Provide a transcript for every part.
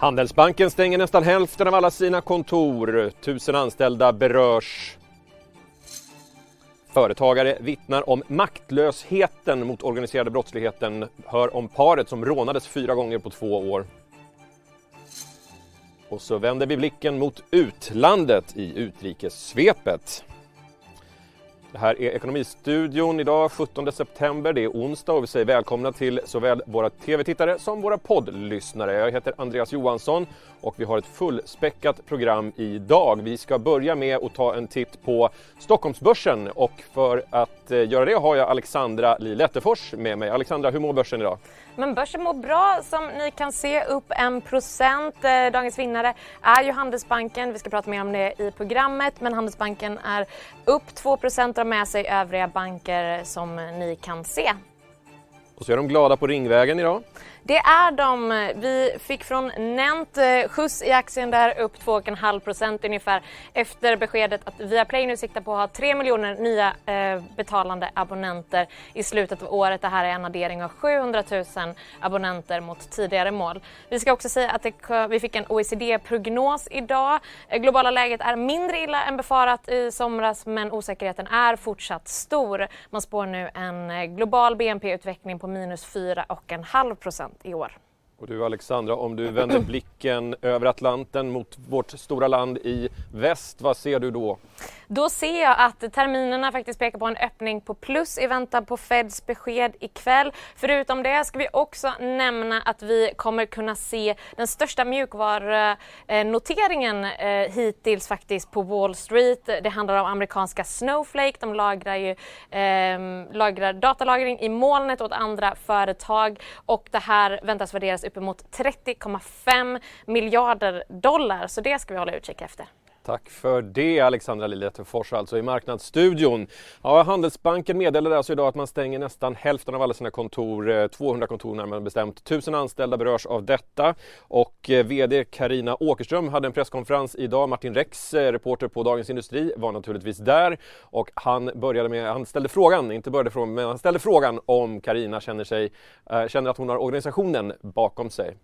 Handelsbanken stänger nästan hälften av alla sina kontor. Tusen anställda berörs. Företagare vittnar om maktlösheten mot organiserade brottsligheten. Hör om paret som rånades fyra gånger på två år. Och så vänder vi blicken mot utlandet i utrikessvepet. Det här är Ekonomistudion idag 17 september. Det är onsdag och vi säger välkomna till såväl våra tv-tittare som våra poddlyssnare. Jag heter Andreas Johansson och vi har ett fullspäckat program idag. Vi ska börja med att ta en titt på Stockholmsbörsen och för att eh, göra det har jag Alexandra Li Lettefors med mig. Alexandra, hur mår börsen idag? Men börsen mår bra som ni kan se, upp en procent. Eh, dagens vinnare är ju Handelsbanken. Vi ska prata mer om det i programmet. Men Handelsbanken är upp 2 procent har med sig övriga banker som ni kan se. Och så är de glada på Ringvägen idag. Det är de. Vi fick från Nent eh, skjuts i aktien där upp 2,5 procent ungefär efter beskedet att Viaplay nu siktar på att ha 3 miljoner nya eh, betalande abonnenter i slutet av året. Det här är en addering av 700 000 abonnenter mot tidigare mål. Vi ska också säga att det, vi fick en OECD-prognos idag. Eh, globala läget är mindre illa än befarat i somras men osäkerheten är fortsatt stor. Man spår nu en eh, global BNP-utveckling på minus 4,5 procent i år. Och du Alexandra, om du vänder blicken över Atlanten mot vårt stora land i väst, vad ser du då? Då ser jag att terminerna faktiskt pekar på en öppning på plus i väntan på Feds besked ikväll. Förutom det ska vi också nämna att vi kommer kunna se den största mjukvarunoteringen eh, hittills faktiskt på Wall Street. Det handlar om amerikanska Snowflake. De lagrar ju eh, lagrar datalagring i molnet åt andra företag och det här väntas värderas uppemot 30,5 miljarder dollar. Så det ska vi hålla utkik efter. Tack för det Alexandra Liljetefors alltså i Marknadsstudion. Ja, Handelsbanken meddelade alltså idag att man stänger nästan hälften av alla sina kontor, eh, 200 kontor närmare bestämt. Tusen anställda berörs av detta och eh, VD Karina Åkerström hade en presskonferens idag. Martin Rex, eh, reporter på Dagens Industri, var naturligtvis där och han började med, han ställde frågan, inte började frågan, men han ställde frågan om Karina känner sig, känner att hon har organisationen bakom sig.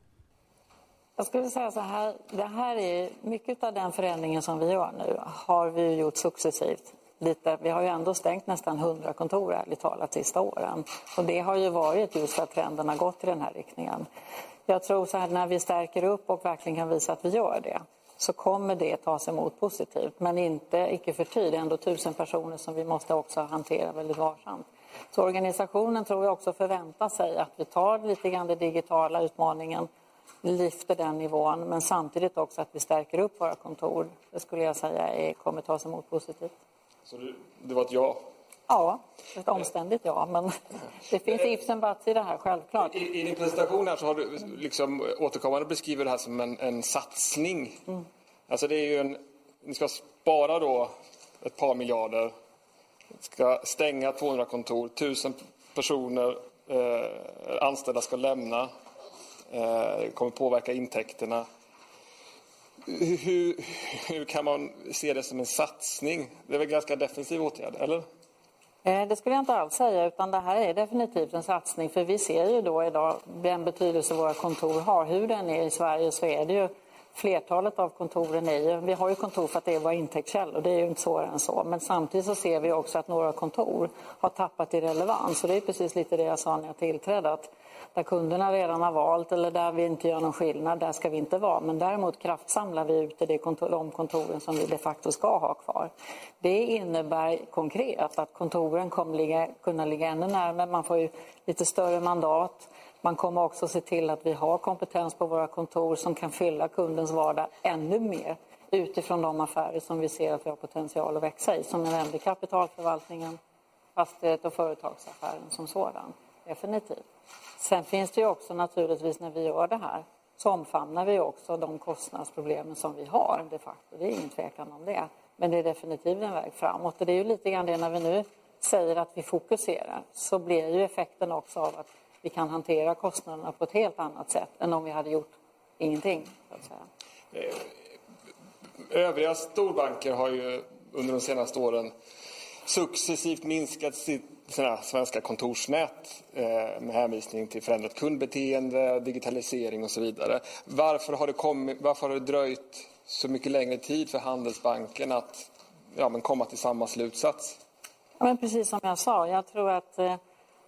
Jag skulle säga så här, det här är mycket av den förändringen som vi gör nu har vi gjort successivt. Lite, vi har ju ändå stängt nästan 100 kontor ärligt talat sista åren. Och det har ju varit just för att trenden har gått i den här riktningen. Jag tror så här när vi stärker upp och verkligen kan visa att vi gör det så kommer det tas emot positivt. Men inte icke förty, det är ändå tusen personer som vi måste också hantera väldigt varsamt. Så organisationen tror jag också förväntar sig att vi tar lite grann den digitala utmaningen lyfter den nivån men samtidigt också att vi stärker upp våra kontor. Det skulle jag säga är, kommer tas emot positivt. Så det var ett ja? Ja, ett omständigt ja, men det finns ifs and buts i det här, självklart. I, I, din presentation här så har du liksom återkommande beskrivit det här som en, en satsning. Mm. Alltså det är ju en, ni ska spara då ett par miljarder, ska stänga 200 kontor, tusen personer, eh, anställda ska lämna. Eh, det kommer påverka intäkterna. Hur, hur kan man se det som en satsning? Det är väl en ganska defensiv åtgärd, eller? Eh, det skulle jag inte alls säga, utan det här är definitivt en satsning. För vi ser ju då idag den betydelse våra kontor har. Hur den är i Sverige så är det ju flertalet av kontoren är ju, vi har ju kontor för att det är våra intäktskällor, det är ju inte svårare än så. Men samtidigt så ser vi också att några kontor har tappat i relevans. Och det är precis lite det jag sa när jag tillträdde, att där kunderna redan har valt eller där vi inte gör någon skillnad, där ska vi inte vara. Men däremot kraftsamlar vi ut i kontor, de kontoren som vi de facto ska ha kvar. Det innebär konkret att kontoren kommer ligga, kunna ligga ännu närmare, man får ju lite större mandat. Man kommer också se till att vi har kompetens på våra kontor som kan fylla kundens vardag ännu mer utifrån de affärer som vi ser att vi har potential att växa i. Som jag nämnde, kapitalförvaltningen, fastighet och företagsaffären som sådan. Definitivt. Sen finns det ju också naturligtvis när vi gör det här så omfamnar vi också de kostnadsproblemen som vi har de facto. Det är ingen tvekan om det. Men det är definitivt en väg framåt. Och det är ju lite grann det när vi nu säger att vi fokuserar så blir ju effekten också av att vi kan hantera kostnaderna på ett helt annat sätt än om vi hade gjort ingenting. Eh, övriga storbanker har ju under de senaste åren successivt minskat sitt sina svenska kontorsnät eh, med hänvisning till förändrat kundbeteende, digitalisering och så vidare. Varför har det, kommit, varför har det dröjt så mycket längre tid för Handelsbanken att ja, men komma till samma slutsats? Ja, men precis som jag sa, jag tror att eh,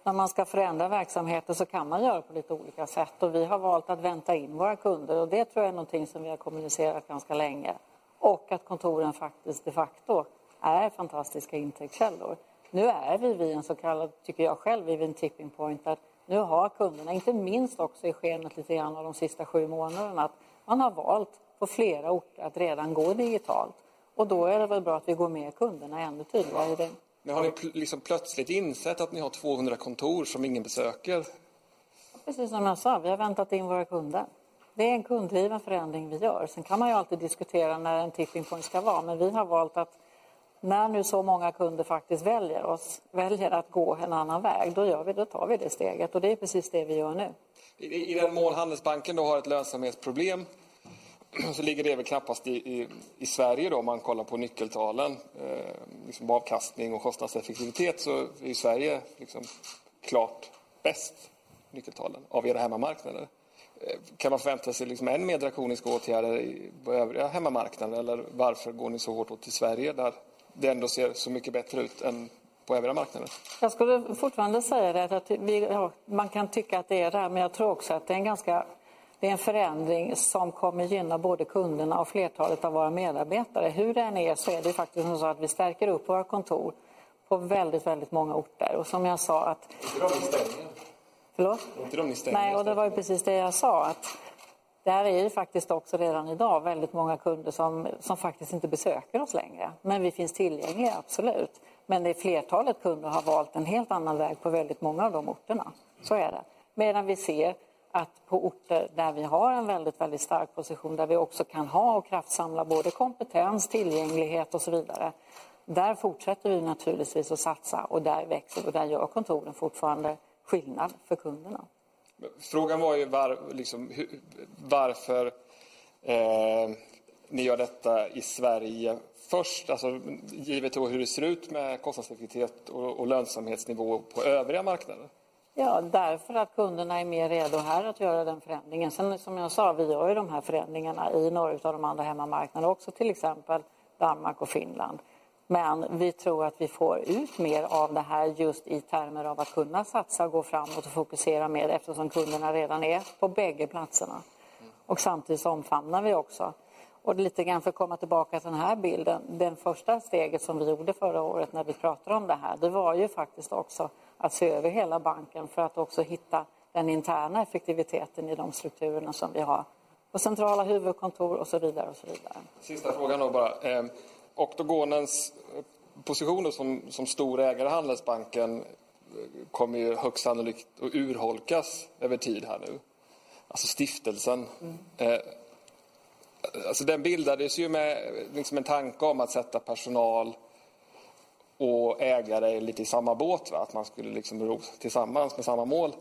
när man ska förändra verksamheten så kan man göra på lite olika sätt och vi har valt att vänta in våra kunder och det tror jag är någonting som vi har kommunicerat ganska länge. Och att kontoren faktiskt de facto är fantastiska intäktskällor. Nu är vi vid en så kallad, tycker jag själv, vid en tipping point att nu har kunderna, inte minst också i skenet lite grann av de sista sju månaderna, att man har valt på flera orter att redan gå digitalt. Och då är det väl bra att vi går med kunderna ännu tydligare i det. Men har ni pl liksom plötsligt insett att ni har 200 kontor som ingen besöker? Precis som jag sa, vi har väntat in våra kunder. Det är en kunddriven förändring vi gör. Sen kan man ju alltid diskutera när en tipping point ska vara, men vi har valt att när nu så många kunder faktiskt väljer oss, väljer att gå en annan väg, då, gör vi, då tar vi det steget och det är precis det vi gör nu. I, i den mån Handelsbanken då har ett lönsamhetsproblem så ligger det väl knappast i, i, i Sverige då om man kollar på nyckeltalen, eh, liksom avkastning och kostnadseffektivitet så är Sverige liksom klart bäst nyckeltalen av era hemmamarknader. Eh, kan man förvänta sig liksom än mer drakoniska åtgärder på övriga hemmamarknader eller varför går ni så hårt åt till Sverige där det ändå ser så mycket bättre ut än på övriga marknader? Jag skulle fortfarande säga det att vi, ja, man kan tycka att det är det men jag tror också att det är en ganska det är en förändring som kommer gynna både kunderna och flertalet av våra medarbetare. Hur det än är så är det faktiskt så att vi stärker upp våra kontor på väldigt, väldigt många orter. Och som jag sa att... Förlåt? Nej, och det var ju precis det jag sa. Att där är ju faktiskt också redan idag väldigt många kunder som, som faktiskt inte besöker oss längre. Men vi finns tillgängliga, absolut. Men det flertalet kunder har valt en helt annan väg på väldigt många av de orterna. Så är det. Medan vi ser att på orter där vi har en väldigt, väldigt stark position där vi också kan ha och kraftsamla både kompetens, tillgänglighet och så vidare. Där fortsätter vi naturligtvis att satsa och där växer och där gör kontoren fortfarande skillnad för kunderna. Frågan var ju var, liksom, hur, varför eh, ni gör detta i Sverige först, alltså, givet hur det ser ut med kostnadseffektivitet och, och lönsamhetsnivå på övriga marknader. Ja, därför att kunderna är mer redo här att göra den förändringen. Sen som jag sa, vi gör ju de här förändringarna i några av de andra hemmamarknaderna också, till exempel Danmark och Finland. Men vi tror att vi får ut mer av det här just i termer av att kunna satsa, gå framåt och fokusera mer eftersom kunderna redan är på bägge platserna. Och samtidigt omfamnar vi också. Och lite grann för att komma tillbaka till den här bilden. Det första steget som vi gjorde förra året när vi pratade om det här, det var ju faktiskt också att se över hela banken för att också hitta den interna effektiviteten i de strukturerna som vi har på centrala huvudkontor och så vidare. och så vidare. Sista frågan då bara. Eh, Oktogonens position som, som stor ägare i Handelsbanken eh, kommer ju högst sannolikt att urholkas över tid här nu. Alltså stiftelsen. Mm. Eh, alltså den bildades ju med liksom en tanke om att sätta personal och ägare lite i samma båt. Va? Att man skulle liksom ro tillsammans med samma mål.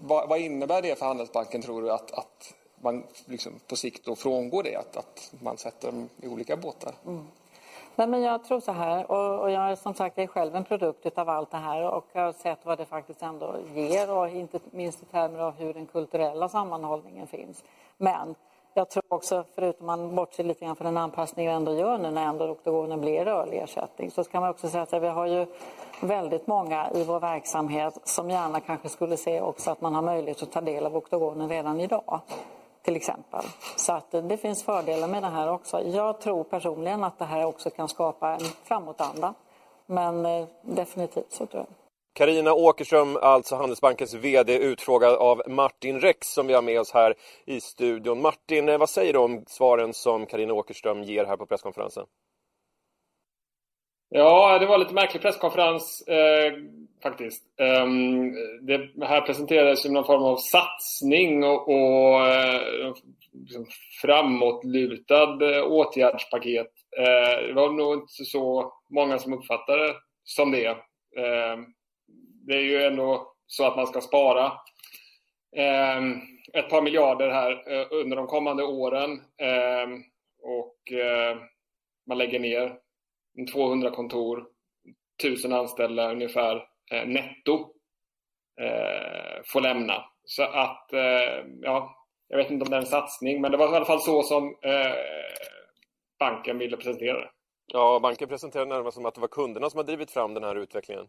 Vad, vad, innebär det för Handelsbanken tror du att, att man liksom på sikt då frångår det? Att, att man sätter dem i olika båtar? Mm. Nej, men jag tror så här, och, och jag som sagt är själv en produkt av allt det här och har sett vad det faktiskt ändå ger och inte minst i termer av hur den kulturella sammanhållningen finns. Men jag tror också, förutom man bortser lite grann från den anpassning vi ändå gör nu när ändå oktogonen blir rörlig ersättning, så kan man också säga att vi har ju väldigt många i vår verksamhet som gärna kanske skulle se också att man har möjlighet att ta del av oktogonen redan idag. Till exempel. Så att det finns fördelar med det här också. Jag tror personligen att det här också kan skapa en framåtanda. Men eh, definitivt så tror jag. Karina Åkerström, alltså Handelsbankens VD, utfrågad av Martin Rex som vi har med oss här i studion. Martin, eh, vad säger du om svaren som Karina Åkerström ger här på presskonferensen? Ja, det var lite märklig presskonferens eh, faktiskt. Um, det här presenterades som någon form av satsning och, och eh, liksom framåtlutad eh, åtgärdspaket. Eh, det var nog inte så många som uppfattade det som det. Ehm, det är ju ändå så att man ska spara ehm, ett par miljarder här eh, under de kommande åren. Ehm, och eh, man lägger ner 200 kontor, 1000 anställda ungefär. eh, netto eh, får lämna. Så att, eh, ja, jag vet inte om det är en satsning, men det var i alla fall så som eh, banken ville presentera det. Ja, banken presenterade närmast som att det var kunderna som har drivit fram den här utvecklingen.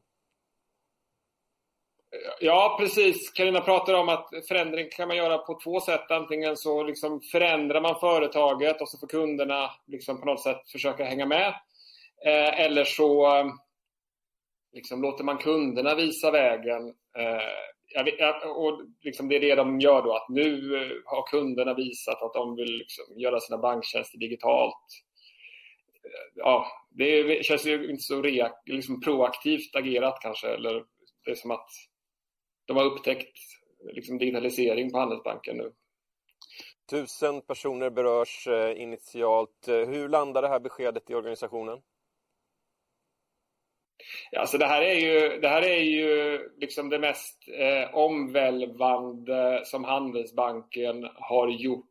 Ja, precis. Karina pratar om att förändring kan man göra på två sätt. Antingen så liksom förändrar man företaget och så får kunderna liksom på något sätt försöka hänga med. Eh, eller så eh, liksom låter man kunderna visa vägen. Eh, och liksom det är det de gör då, att nu eh, har kunderna visat att de vill liksom göra sina banktjänster digitalt. Eh, ja, det känns ju inte så liksom proaktivt agerat kanske. Eller det är som att de har upptäckt liksom, digitalisering på Handelsbanken nu. Tusen personer berörs eh, initialt. Hur landar det här beskedet i organisationen? Ja, alltså det här är ju, det här är ju liksom det mest eh, omvälvande som Handelsbanken har gjort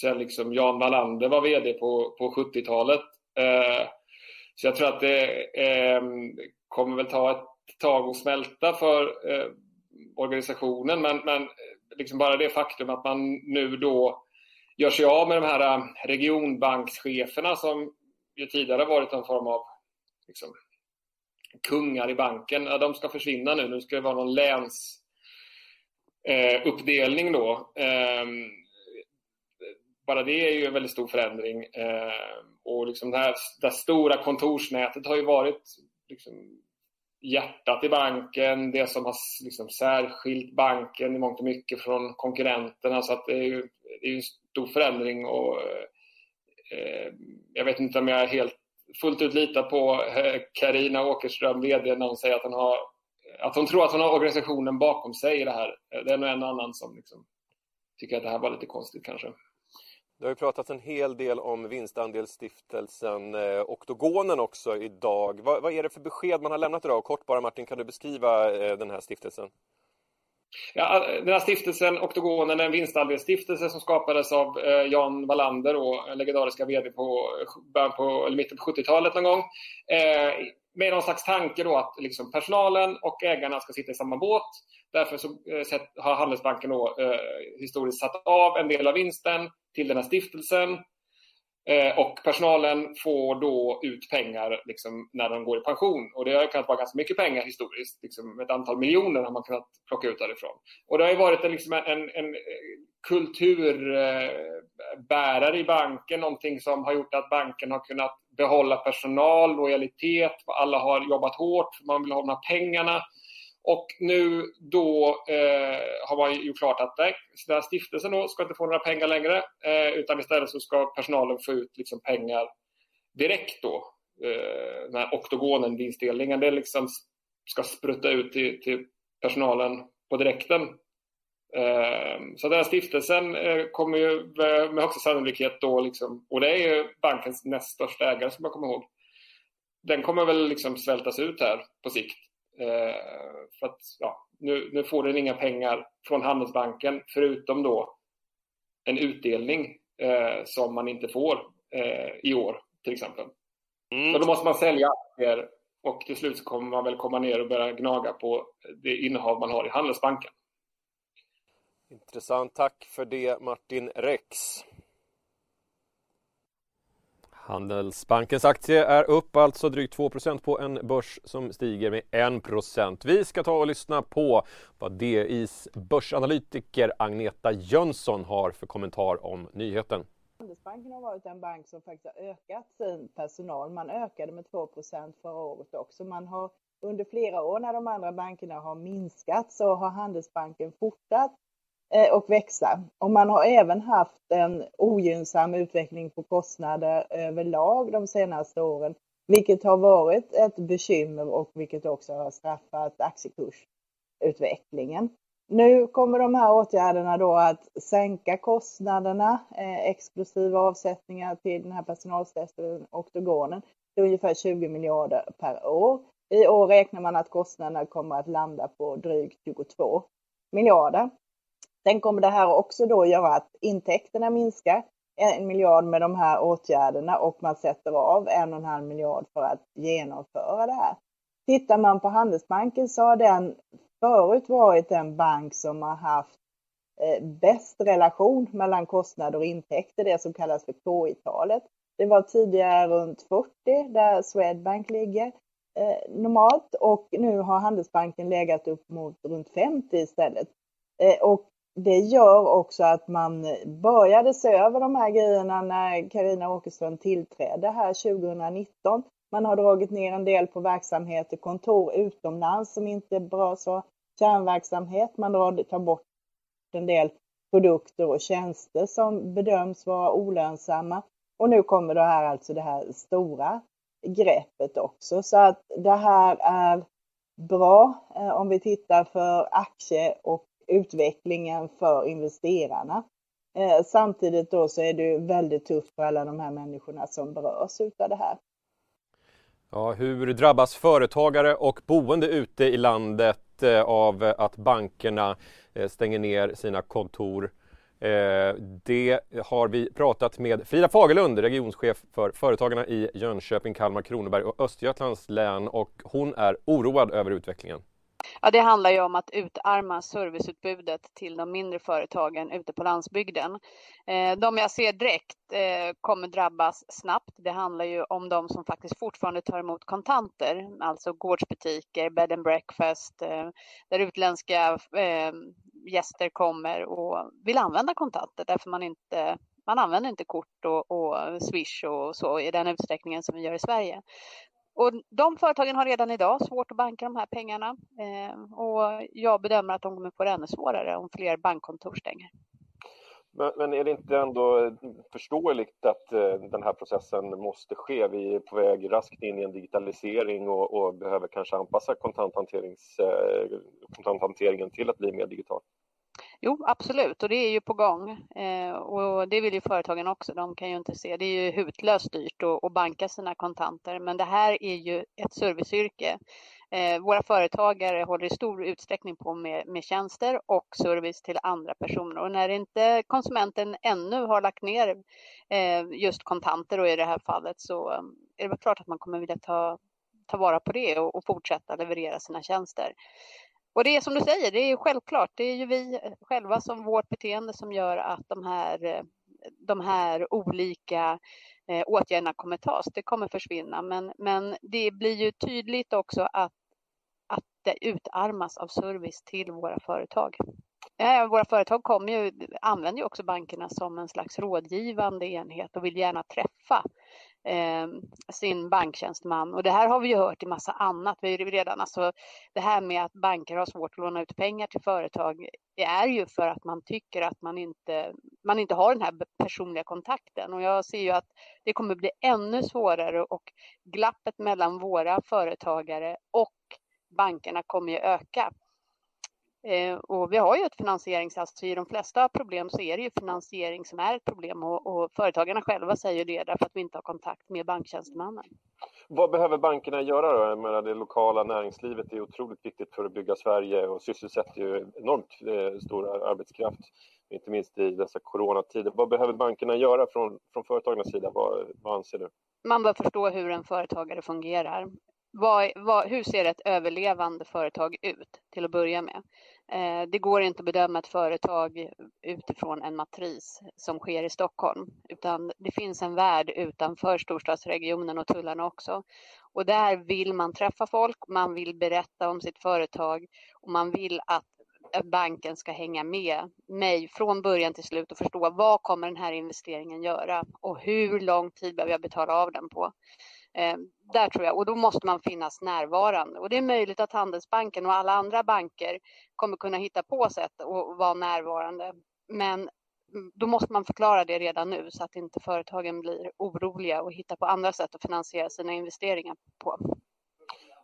sen liksom Jan Wallander var VD på, på 70-talet. Eh, så jag tror att det eh, kommer väl ta ett tag att smälta för eh, organisationen. Men, men eh, liksom bara det faktum att man nu då gör sig av med de här eh, regionbankscheferna som ju tidigare varit en form av liksom, kungar i banken. Ja, de ska försvinna nu. Nu ska det vara någon länsuppdelning eh, då. Eh, bara det är ju en väldigt stor förändring. Eh, och liksom det här det stora kontorsnätet har ju varit liksom, hjärtat i banken, det som har liksom särskilt banken i mångt och mycket från konkurrenterna. Så att det är ju det är en stor förändring och eh, jag vet inte om jag helt fullt ut litar på Karina eh, Åkerström, VD, när hon säger att hon, har, att hon tror att hon har organisationen bakom sig i det här. Det är nog en annan som liksom tycker att det här var lite konstigt kanske. Det har ju pratats en hel del om vinstandelsstiftelsen eh, Oktogonen också idag. Vad, vad, är det för besked man har lämnat idag? Kort bara Martin, kan du beskriva eh, den här stiftelsen? Ja, den här stiftelsen, Oktogonen, är en vinstandelsstiftelse som skapades av eh, Jan Wallander, då, legendariska VD på, på eller mitten på 70-talet någon gång. Eh, med någon slags tanke då att liksom personalen och ägarna ska sitta i samma båt. Därför så, eh, har Handelsbanken då, eh, historiskt satt av en del av vinsten till den här stiftelsen. Eh, och personalen får då ut pengar liksom, när de går i pension. Och det har kunnat vara ganska mycket pengar historiskt. Liksom, ett antal miljoner har man kunnat plocka ut därifrån. Och det har varit en, liksom, en, en kulturbärare eh, i banken. Någonting som har gjort att banken har kunnat behålla personal, lojalitet. Alla har jobbat hårt, man vill ha de här pengarna. Och nu då eh, har man gjort klart att nej, den här stiftelsen då ska inte få några pengar längre eh, utan istället så ska personalen få ut liksom pengar direkt då. Eh, den här oktogonen, vinstdelningen, det liksom ska sprutta ut till, till personalen på direkten. Eh, så den här stiftelsen eh, kommer ju med högsta sannolikhet då, liksom, och det är ju bankens näst största ägare som jag kommer ihåg. Den kommer väl liksom svältas ut här på sikt. Eh, för att ja, nu, nu får den inga pengar från Handelsbanken förutom då en utdelning eh, som man inte får eh, i år till exempel. Mm. Så då måste man sälja aktier och till slut så kommer man väl komma ner och börja gnaga på det innehav man har i Handelsbanken. Intressant. Tack för det Martin Rex. Handelsbankens aktie är upp alltså drygt 2% på en börs som stiger med 1% Vi ska ta och lyssna på vad DIs börsanalytiker Agneta Jönsson har för kommentar om nyheten. Handelsbanken har varit en bank som faktiskt har ökat sin personal. Man ökade med 2% förra året också. Man har under flera år när de andra bankerna har minskat så har Handelsbanken fortsatt Eh, och växa. Och man har även haft en ogynnsam utveckling på kostnader överlag de senaste åren, vilket har varit ett bekymmer och vilket också har straffat aktiekursutvecklingen. Nu kommer de här åtgärderna då att sänka kostnaderna, eh, exklusiva avsättningar till den här personalstesten, Oktogonen till ungefär 20 miljarder per år. I år räknar man att kostnaderna kommer att landa på drygt 22 miljarder. Sen kommer det här också då göra att intäkterna minskar en miljard med de här åtgärderna och man sätter av en och en halv miljard för att genomföra det här. Tittar man på Handelsbanken så har den förut varit den bank som har haft eh, bäst relation mellan kostnader och intäkter, det som kallas för KI-talet. Det var tidigare runt 40 där Swedbank ligger eh, normalt och nu har Handelsbanken legat upp mot runt 50 istället. Eh, och det gör också att man började se över de här grejerna när Karina Åkerström tillträdde här 2019. Man har dragit ner en del på verksamheter, kontor utomlands som inte är bra så kärnverksamhet. Man tar bort en del produkter och tjänster som bedöms vara olönsamma. Och nu kommer det här alltså det här stora greppet också. Så att det här är bra eh, om vi tittar för aktie och utvecklingen för investerarna. Eh, samtidigt då så är det väldigt tufft för alla de här människorna som berörs utav det här. Ja, hur drabbas företagare och boende ute i landet eh, av att bankerna eh, stänger ner sina kontor? Eh, det har vi pratat med Frida Fagerlund, regionschef för Företagarna i Jönköping, Kalmar, Kronoberg och Östergötlands län och hon är oroad över utvecklingen. Ja, det handlar ju om att utarma serviceutbudet till de mindre företagen ute på landsbygden. Eh, de jag ser direkt eh, kommer drabbas snabbt. Det handlar ju om de som faktiskt fortfarande tar emot kontanter, alltså gårdsbutiker, bed and breakfast, eh, där utländska gäster kommer och vill använda kontanter därför man inte man använder inte kort och, och Swish och så i den utsträckningen som vi gör i Sverige. Och de företagen har redan idag svårt att banka de här pengarna eh, och jag bedömer att de kommer få det ännu svårare om fler bankkontor stänger. Men, men, är det inte ändå förståeligt att eh, den här processen måste ske? Vi är på väg raskt in i en digitalisering och, och behöver kanske anpassa kontanthanterings, eh, kontanthanteringen till att bli mer digital. Jo, absolut, och det är ju på gång. Eh, och det vill ju företagen också. De kan ju inte se. Det är ju hutlöst dyrt att, att banka sina kontanter, men det här är ju ett serviceyrke. Eh, våra företagare håller i stor utsträckning på med, med tjänster och service till andra personer. Och när inte konsumenten ännu har lagt ner eh, just kontanter och i det här fallet så eh, är det väl klart att man kommer vilja ta, ta vara på det och, och fortsätta leverera sina tjänster. Och det är som du säger, det är självklart. Det är ju vi själva som vårt beteende som gör att de här, eh, de här olika eh, åtgärderna kommer tas. Det kommer försvinna, men, men det blir ju tydligt också att, att det utarmas av service till våra företag. Eh, våra företag kommer ju, använder ju också bankerna som en slags rådgivande enhet och vill gärna träffa eh, sin banktjänsteman. Och det här har vi ju hört i massa annat. Vi är redan, alltså, det här med att banker har svårt att låna ut pengar till företag det är ju för att man tycker att man inte, man inte har den här personliga kontakten. Och jag ser ju att det kommer bli ännu svårare och glappet mellan våra företagare och bankerna kommer ju öka. Eh, och vi har ju ett finansierings, alltså i de flesta problem så är det ju finansiering som är ett problem och, och företagarna själva säger det därför att vi inte har kontakt med banktjänstemannen. Vad behöver bankerna göra då? Jag menar, det lokala näringslivet är otroligt viktigt för att bygga Sverige och sysselsätter ju enormt eh, stor arbetskraft, inte minst i dessa coronatider. Vad behöver bankerna göra från, från företagarnas sida? Vad, vad anser du? Man bör förstå hur en företagare fungerar vad, vad, hur ser ett överlevande företag ut till att börja med? Eh, det går inte att bedöma ett företag utifrån en matris som sker i Stockholm, utan det finns en värld utanför storstadsregionen och tullarna också. Och där vill man träffa folk, man vill berätta om sitt företag och man vill att banken ska hänga med mig från början till slut och förstå vad kommer den här investeringen göra och hur lång tid behöver jag betala av den på. Eh, där tror jag, och då måste man finnas närvarande. Och det är möjligt att Handelsbanken och alla andra banker kommer kunna hitta på sätt att vara närvarande. Men då måste man förklara det redan nu så att inte företagen blir oroliga och hittar på andra sätt att finansiera sina investeringar på.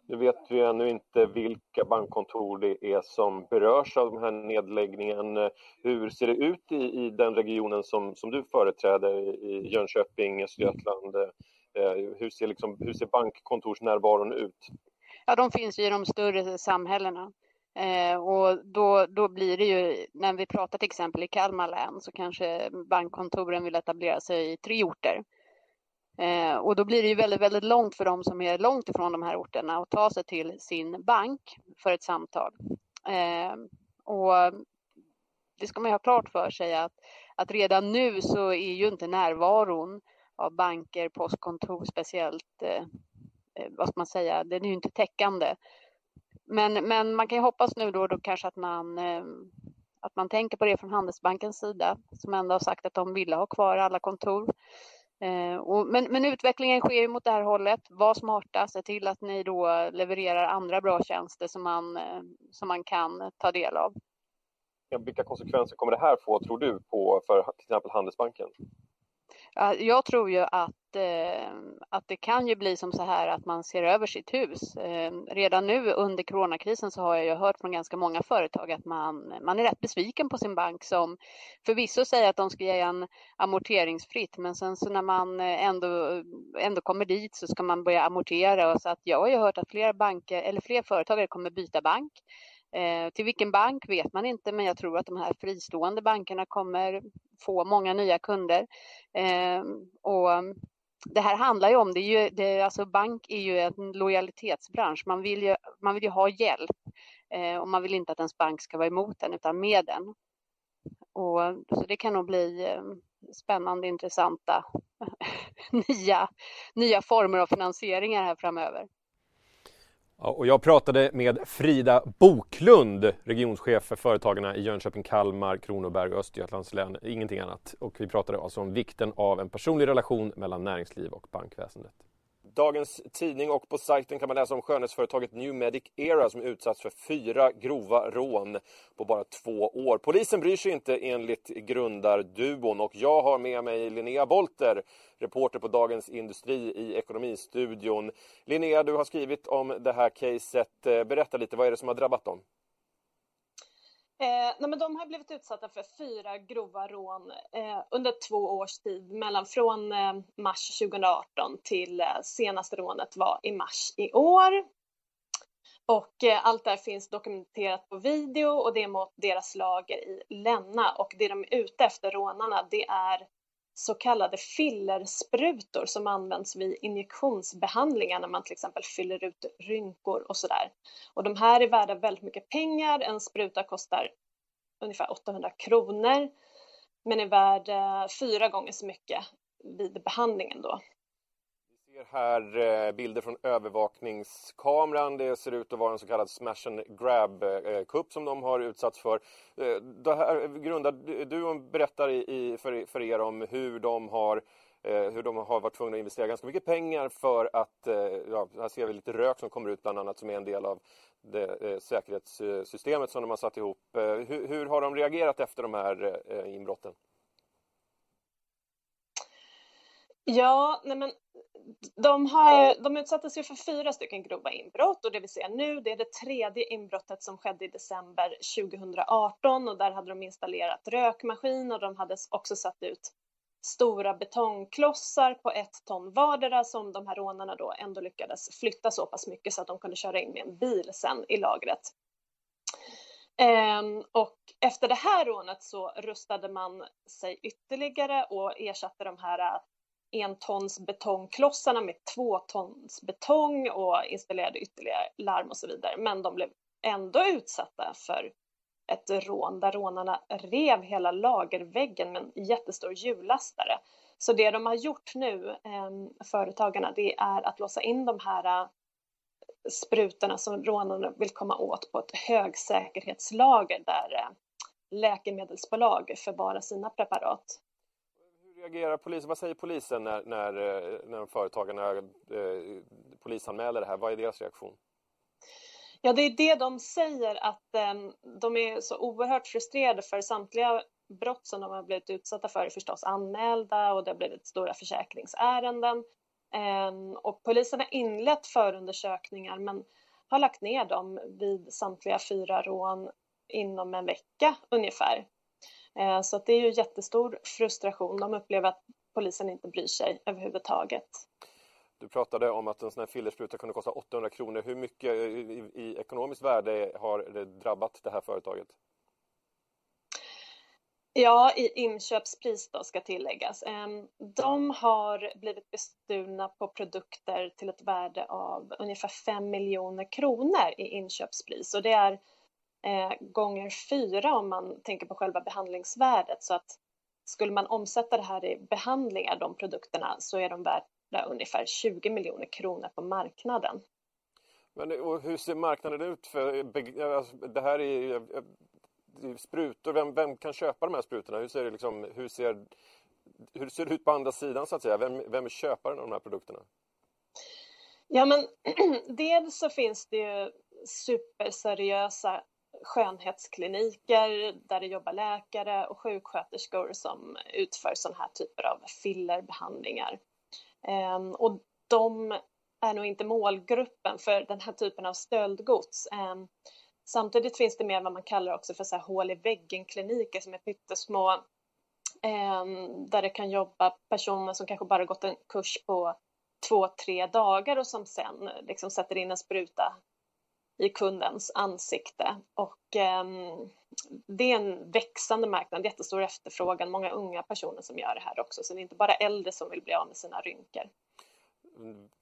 Nu vet vi ännu inte vilka bankkontor det är som berörs av den här nedläggningen. Hur ser det ut i, i den regionen som, som du företräder, i Jönköping, Östergötland? Eh, hur ser, liksom, hur ser bankkontorsnärvaron ut? Ja, de finns ju i de större samhällena. Eh, och då, då blir det ju, när vi pratar till exempel i Kalmar län så kanske bankkontoren vill etablera sig i tre orter. Eh, och då blir det ju väldigt, väldigt långt för de som är långt ifrån de här orterna att ta sig till sin bank för ett samtal. Eh, och det ska man ju ha klart för sig att, att redan nu så är ju inte närvaron av banker, postkontor speciellt, eh, eh, vad ska man säga, den är ju inte täckande. Men, men man kan ju hoppas nu då, då kanske att man eh, att man tänker på det från Handelsbankens sida som ändå har sagt att de ville ha kvar alla kontor. Eh, och, men, men, utvecklingen sker ju mot det här hållet. Var smarta, se till att ni då levererar andra bra tjänster som man, eh, som man kan ta del av. Ja, vilka konsekvenser kommer det här få, tror du, på för till exempel Handelsbanken? Jag tror ju att, eh, att det kan ju bli som så här att man ser över sitt hus. Eh, redan nu under coronakrisen så har jag ju hört från ganska många företag att man, man är rätt besviken på sin bank som förvisso säger att de ska ge en amorteringsfritt men sen så när man eh, ändå, ändå kommer dit så ska man börja amortera och så att jag har ju hört att fler banker eller fler företagare kommer byta bank. Eh, till vilken bank vet man inte, men jag tror att de här fristående bankerna kommer få många nya kunder. Eh, och det här handlar ju om, det är ju, det, alltså bank är ju en lojalitetsbransch. Man vill ju, man vill ju ha hjälp eh, och man vill inte att ens bank ska vara emot den utan med den. Och, så det kan nog bli eh, spännande, intressanta nya, nya former av finansieringar här framöver. Ja, och jag pratade med Frida Boklund, regionschef för Företagarna i Jönköping, Kalmar, Kronoberg och Östergötlands län. Ingenting annat. Och vi pratade alltså om vikten av en personlig relation mellan näringsliv och bankväsendet dagens tidning och på sajten kan man läsa om skönhetsföretaget New Medic Era som utsatts för fyra grova rån på bara två år. Polisen bryr sig inte enligt grundarduon och jag har med mig Linnea Bolter, reporter på Dagens Industri i Ekonomistudion. Linnea, du har skrivit om det här caset. Eh, berätta lite, vad är det som har drabbat dem? Eh, nej men de har blivit utsatta för fyra grova rån eh, under två års tid, mellan från eh, mars 2018 till eh, senaste rånet var i mars i år. Och eh, allt det här finns dokumenterat på video och det är mot deras lager i Länna och det de är ute efter rånarna det är så kallade fillersprutor som används vid injektionsbehandlingar när man till exempel fyller ut rynkor och sådär. Och de här är värda väldigt mycket pengar. En spruta kostar ungefär 800 kronor men är värd eh, fyra gånger så mycket vid behandlingen då ser här eh, bilder från övervakningskameran. Det ser ut att vara en så kallad smash and grab-kupp eh, som de har utsatts för. Eh, det här grundar du berättar i, för, för er om hur de har hur de har varit tvungna att investera ganska mycket pengar för att, ja, här ser vi lite rök som kommer ut bland annat som är en del av det säkerhetssystemet som de har satt ihop. Hur, hur har de reagerat efter de här inbrotten? Ja, nej men de, har, de utsattes ju för fyra stycken grova inbrott och det vi ser nu det är det tredje inbrottet som skedde i december 2018 och där hade de installerat rökmaskin och de hade också satt ut stora betongklossar på ett ton vardera som de här rånarna då ändå lyckades flytta så pass mycket så att de kunde köra in med en bil sen i lagret. Ehm, och efter det här rånet så rustade man sig ytterligare och ersatte de här entons betongklossarna med två tons betong och installerade ytterligare larm och så vidare. Men de blev ändå utsatta för ett rån där rånarna rev hela lagerväggen med en jättestor hjullastare. Så det de har gjort nu, eh, företagarna, det är att låsa in de här eh, sprutorna som rånarna vill komma åt på ett högsäkerhetslager där eh, läkemedelsbolag förvarar sina preparat reagerar polisen? Vad säger polisen när, när, eh, när företagarna eh, polisanmäler det här? Vad är deras reaktion? Ja, det är det de säger att eh, de är så oerhört frustrerade för samtliga brott som de har blivit utsatta för är förstås anmälda och det har blivit stora försäkringsärenden. Eh, och polisen har inlett förundersökningar men har lagt ner dem vid samtliga fyra rån inom en vecka ungefär. Eh, så det är ju jättestor frustration. De upplever att polisen inte bryr sig överhuvudtaget. Du pratade om att en sån här fillerspruta kunde kosta 800 kronor. Hur mycket i, i ekonomiskt värde har det drabbat det här företaget? Ja, i inköpspris då ska tilläggas. Ehm, de har blivit bestulna på produkter till ett värde av ungefär 5 miljoner kronor i inköpspris och det är eh, gånger fyra om man tänker på själva behandlingsvärdet så att skulle man omsätta det här i behandlingar, de produkterna, så är de värda ungefär 20 miljoner kronor på marknaden. Men hur ser marknaden ut? för alltså, Det här är sprutor, vem, vem kan köpa de här sprutorna? Hur ser, det liksom, hur, ser, hur ser det ut på andra sidan så att säga? Vem, vem är köparen av de här produkterna? Ja men dels så finns det ju superseriösa skönhetskliniker där det jobbar läkare och sjuksköterskor som utför sådana här typer av fillerbehandlingar. Ehm, och de är nog inte målgruppen för den här typen av stöldgods. Ehm, samtidigt finns det mer vad man kallar också för så här hål i väggen-kliniker som är pyttesmå ehm, där det kan jobba personer som kanske bara gått en kurs på två, tre dagar och som sen liksom sätter in en spruta i kundens ansikte. Och eh, det är en växande marknad, jättestor efterfrågan, många unga personer som gör det här också, så det är inte bara äldre som vill bli av med sina rynkor.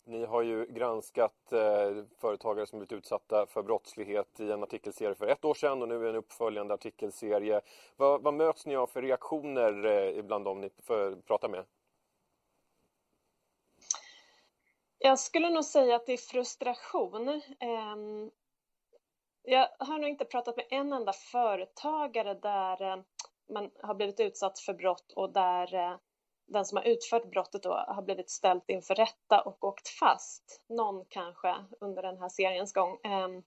Ni har ju granskat eh, företagare som blivit utsatta för brottslighet i en artikelserie för ett år sedan och nu en uppföljande artikelserie. Vad, vad möts ni av för reaktioner eh, bland dem ni för, pratar med? Jag skulle nog säga att det är frustration. Eh, jag har nog inte pratat med en enda företagare där eh, man har blivit utsatt för brott och där eh, den som har utfört brottet då har blivit ställt inför rätta och åkt fast. Någon kanske under den här seriens gång. Ehm,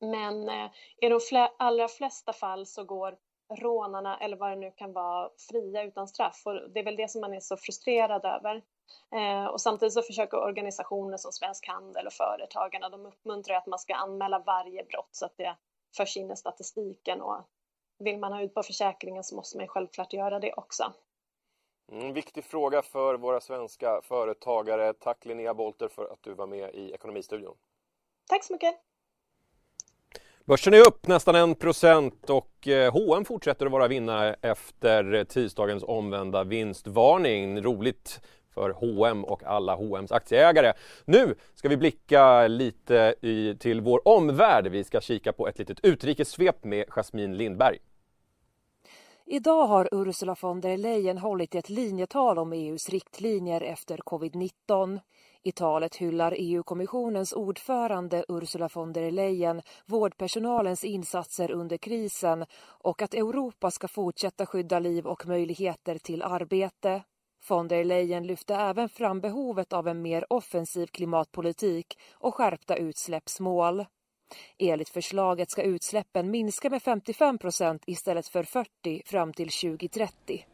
men eh, i de allra flesta fall så går rånarna eller vad det nu kan vara fria utan straff och det är väl det som man är så frustrerad över. Eh, och samtidigt så försöker organisationer som Svensk Handel och Företagarna, de uppmuntrar att man ska anmäla varje brott så att det förs in i statistiken och vill man ha ut på försäkringen så måste man självklart göra det också. En viktig fråga för våra svenska företagare. Tack Linnea Bolter för att du var med i Ekonomistudion. Tack så mycket. Börsen är upp nästan 1 procent och H&M fortsätter att vara vinnare efter tisdagens omvända vinstvarning. Roligt för H&M och alla H&M's aktieägare. Nu ska vi blicka lite i, till vår omvärld. Vi ska kika på ett litet utrikessvep med Jasmine Lindberg. Idag har Ursula von der Leyen hållit ett linjetal om EUs riktlinjer efter covid-19. I talet hyllar EU-kommissionens ordförande Ursula von der Leyen vårdpersonalens insatser under krisen och att Europa ska fortsätta skydda liv och möjligheter till arbete. Von der Leyen lyfte även fram behovet av en mer offensiv klimatpolitik och skärpta utsläppsmål. Enligt förslaget ska utsläppen minska med 55 procent istället för 40 fram till 2030.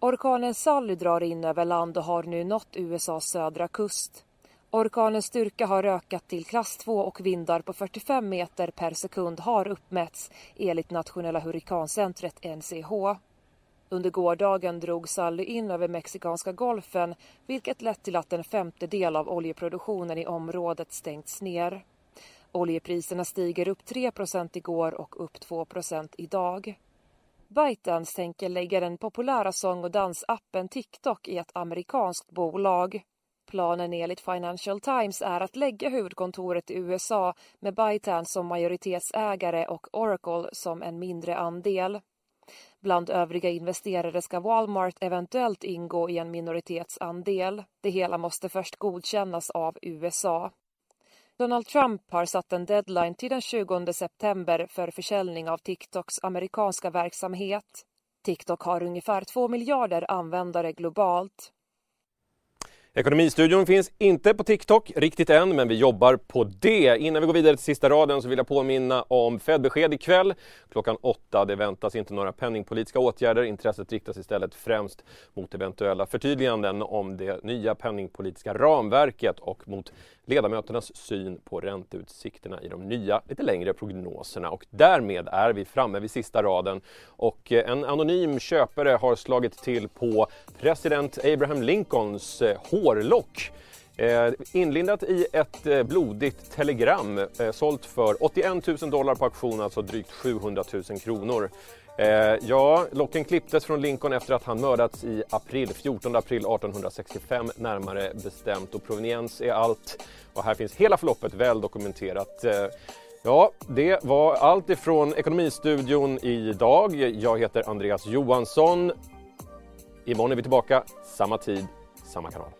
Orkanen Sally drar in över land och har nu nått USAs södra kust. Orkanens styrka har ökat till klass 2 och vindar på 45 meter per sekund har uppmätts enligt nationella hurrikancentret NCH. Under gårdagen drog Sally in över Mexikanska golfen vilket lett till att en femtedel av oljeproduktionen i området stängts ner. Oljepriserna stiger upp 3% igår och upp 2 idag. ByteDance tänker lägga den populära sång och dansappen TikTok i ett amerikanskt bolag. Planen enligt Financial Times är att lägga huvudkontoret i USA med ByteDance som majoritetsägare och Oracle som en mindre andel. Bland övriga investerare ska Walmart eventuellt ingå i en minoritetsandel. Det hela måste först godkännas av USA. Donald Trump har satt en deadline till den 20 september för försäljning av TikToks amerikanska verksamhet. TikTok har ungefär 2 miljarder användare globalt. Ekonomistudion finns inte på TikTok riktigt än, men vi jobbar på det. Innan vi går vidare till sista raden så vill jag påminna om Fed-besked ikväll klockan åtta. Det väntas inte några penningpolitiska åtgärder. Intresset riktas istället främst mot eventuella förtydliganden om det nya penningpolitiska ramverket och mot ledamöternas syn på ränteutsikterna i de nya, lite längre prognoserna. Och därmed är vi framme vid sista raden och eh, en anonym köpare har slagit till på president Abraham Lincolns eh, hårlock. Eh, inlindat i ett eh, blodigt telegram, eh, sålt för 81 000 dollar på auktion, alltså drygt 700 000 kronor. Eh, ja, locken klipptes från Lincoln efter att han mördats i april, 14 april 1865 närmare bestämt och proveniens är allt och här finns hela förloppet väl dokumenterat. Eh, ja, det var allt ifrån Ekonomistudion idag. Jag heter Andreas Johansson. Imorgon är vi tillbaka, samma tid, samma kanal.